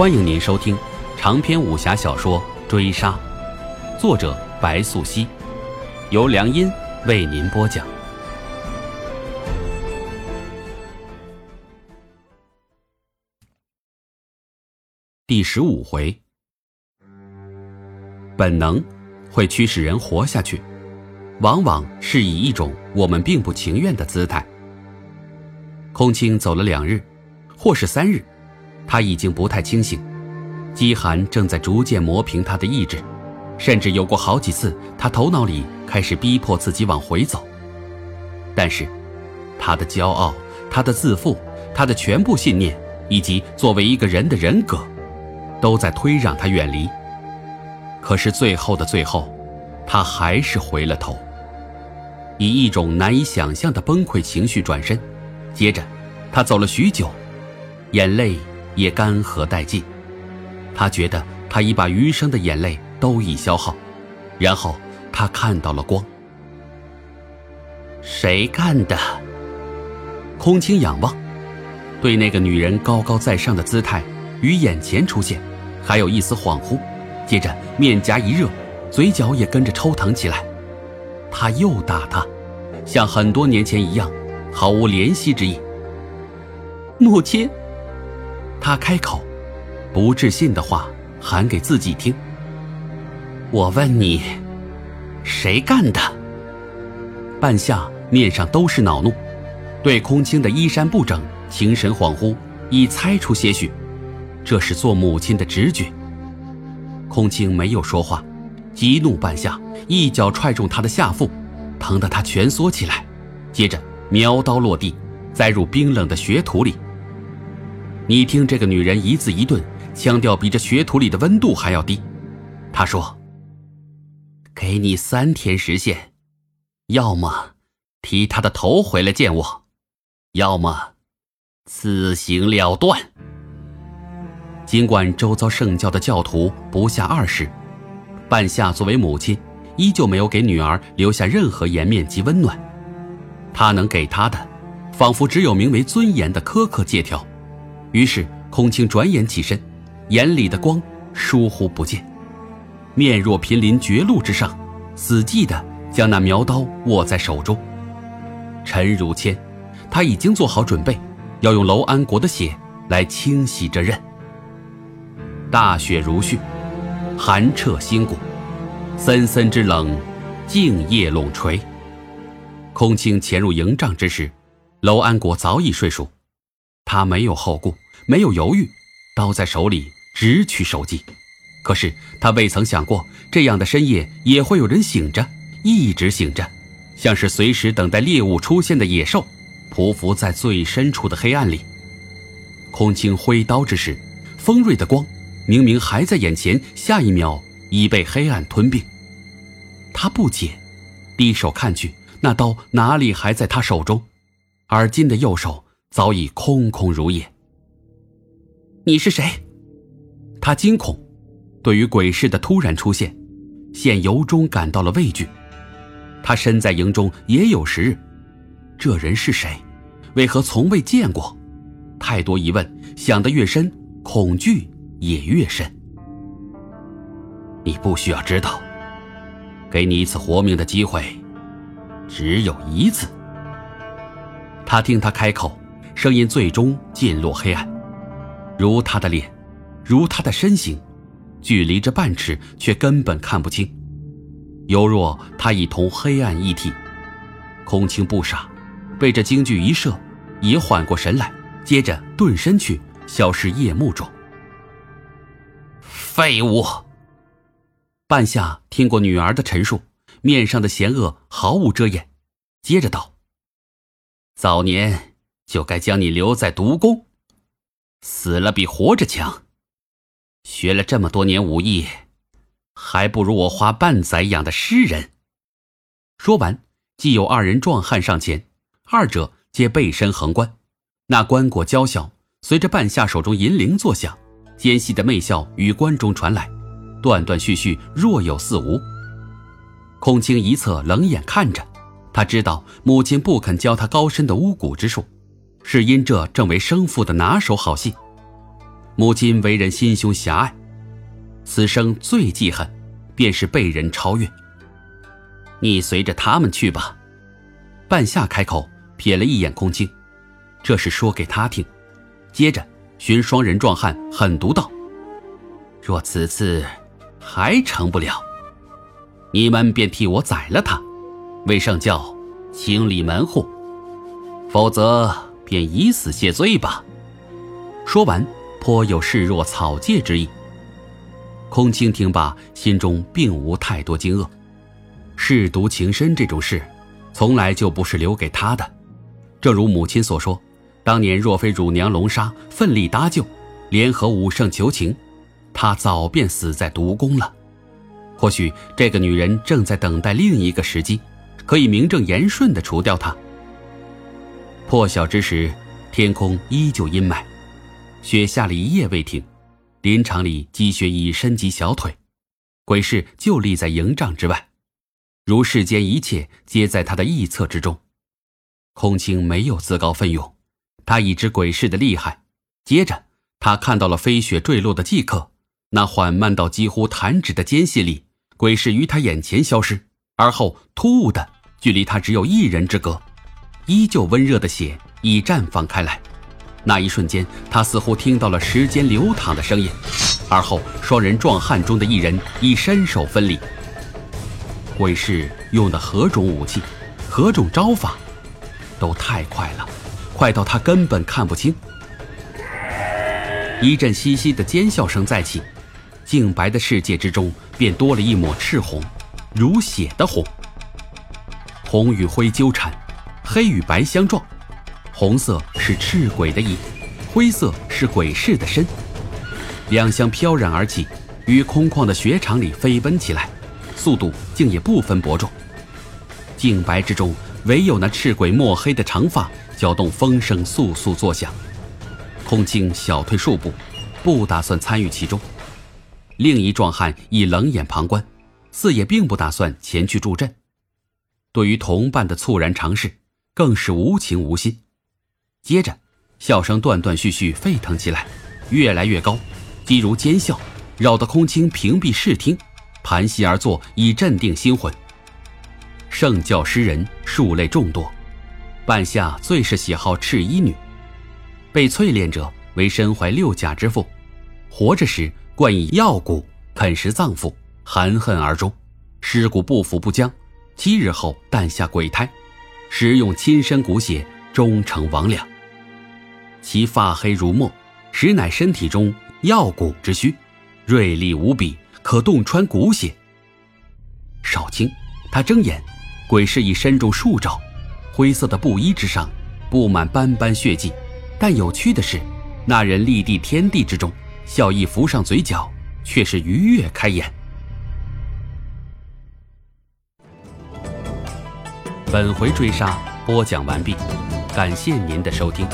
欢迎您收听长篇武侠小说《追杀》，作者白素熙，由良音为您播讲。第十五回，本能会驱使人活下去，往往是以一种我们并不情愿的姿态。空青走了两日，或是三日。他已经不太清醒，饥寒正在逐渐磨平他的意志，甚至有过好几次，他头脑里开始逼迫自己往回走。但是，他的骄傲、他的自负、他的全部信念，以及作为一个人的人格，都在推让他远离。可是最后的最后，他还是回了头，以一种难以想象的崩溃情绪转身。接着，他走了许久，眼泪。也干涸殆尽，他觉得他已把余生的眼泪都已消耗，然后他看到了光。谁干的？空青仰望，对那个女人高高在上的姿态于眼前出现，还有一丝恍惚，接着面颊一热，嘴角也跟着抽疼起来。他又打他，像很多年前一样，毫无怜惜之意。母亲。他开口，不置信的话喊给自己听。我问你，谁干的？半夏面上都是恼怒，对空青的衣衫不整、情神恍惚，已猜出些许。这是做母亲的直觉。空青没有说话，激怒半夏，一脚踹中他的下腹，疼得他蜷缩起来，接着苗刀落地，栽入冰冷的血土里。你听，这个女人一字一顿，腔调比这血土里的温度还要低。她说：“给你三天时限，要么提他的头回来见我，要么自行了断。”尽管周遭圣教的教徒不下二十，半夏作为母亲，依旧没有给女儿留下任何颜面及温暖。她能给她的，仿佛只有名为尊严的苛刻借条。于是，空青转眼起身，眼里的光疏忽不见，面若濒临绝路之上，死寂的将那苗刀握在手中。陈如谦，他已经做好准备，要用楼安国的血来清洗这刃。大雪如絮，寒彻心骨，森森之冷，静夜笼垂。空青潜入营帐之时，楼安国早已睡熟。他没有后顾，没有犹豫，刀在手里直取首级。可是他未曾想过，这样的深夜也会有人醒着，一直醒着，像是随时等待猎物出现的野兽，匍匐在最深处的黑暗里。空青挥刀之时，锋锐的光明明还在眼前，下一秒已被黑暗吞并。他不解，低手看去，那刀哪里还在他手中？而今的右手。早已空空如也。你是谁？他惊恐，对于鬼市的突然出现，现由衷感到了畏惧。他身在营中也有时日，这人是谁？为何从未见过？太多疑问，想得越深，恐惧也越深。你不需要知道，给你一次活命的机会，只有一次。他听他开口。声音最终进落黑暗，如他的脸，如他的身形，距离这半尺却根本看不清，犹若他已同黑暗一体。空青不傻，被这惊惧一射，也缓过神来，接着顿身去，消失夜幕中。废物！半夏听过女儿的陈述，面上的嫌恶毫无遮掩，接着道：“早年。”就该将你留在毒宫，死了比活着强。学了这么多年武艺，还不如我花半载养的诗人。说完，既有二人壮汉上前，二者皆背身横关，那棺椁娇小，随着半夏手中银铃作响，尖细的媚笑与关中传来，断断续续，若有似无。空清一侧冷眼看着，他知道母亲不肯教他高深的巫蛊之术。是因这正为生父的拿手好戏。母亲为人心胸狭隘，此生最记恨，便是被人超越。你随着他们去吧。半夏开口，瞥了一眼空青，这是说给他听。接着，寻双人壮汉狠毒道：“若此次还成不了，你们便替我宰了他，为上教清理门户；否则，便以死谢罪吧。”说完，颇有示弱草芥之意。空青听罢，心中并无太多惊愕。舐犊情深这种事。从来就不是留给他的，正如母亲所说，当年若非乳娘龙莎奋力搭救，联合武圣求情，他早便死在毒宫了。或许这个女人正在等待另一个时机，可以名正言顺地除掉他。破晓之时，天空依旧阴霾，雪下了一夜未停，林场里积雪已深及小腿，鬼市就立在营帐之外。如世间一切皆在他的臆测之中，空青没有自告奋勇，他已知鬼市的厉害。接着，他看到了飞雪坠落的即刻，那缓慢到几乎弹指的间隙里，鬼市于他眼前消失，而后突兀的距离他只有一人之隔，依旧温热的血已绽放开来。那一瞬间，他似乎听到了时间流淌的声音，而后双人壮汉中的一人已伸手分离。鬼市用的何种武器，何种招法，都太快了，快到他根本看不清。一阵嘻嘻的尖笑声再起，净白的世界之中便多了一抹赤红，如血的红。红与灰纠缠，黑与白相撞，红色是赤鬼的影，灰色是鬼市的身，两相飘然而起，于空旷的雪场里飞奔起来。速度竟也不分伯仲，净白之中唯有那赤鬼墨黑的长发搅动风声簌簌作响。空青小退数步，不打算参与其中。另一壮汉亦冷眼旁观，似也并不打算前去助阵。对于同伴的猝然尝试，更是无情无心。接着，笑声断断续续沸腾起来，越来越高，几如尖啸，扰得空青屏蔽视听。盘膝而坐，以镇定心魂。圣教诗人数类众多，半夏最是喜好赤衣女。被淬炼者为身怀六甲之妇，活着时惯以药骨啃食脏腑，含恨而终。尸骨不腐不僵，七日后诞下鬼胎，食用亲身骨血，终成魍魉。其发黑如墨，实乃身体中药骨之躯，锐利无比。可洞穿骨血。少卿，他睁眼，鬼市已身中数爪，灰色的布衣之上布满斑斑血迹。但有趣的是，那人立地天地之中，笑意浮上嘴角，却是愉悦开颜。本回追杀播讲完毕，感谢您的收听。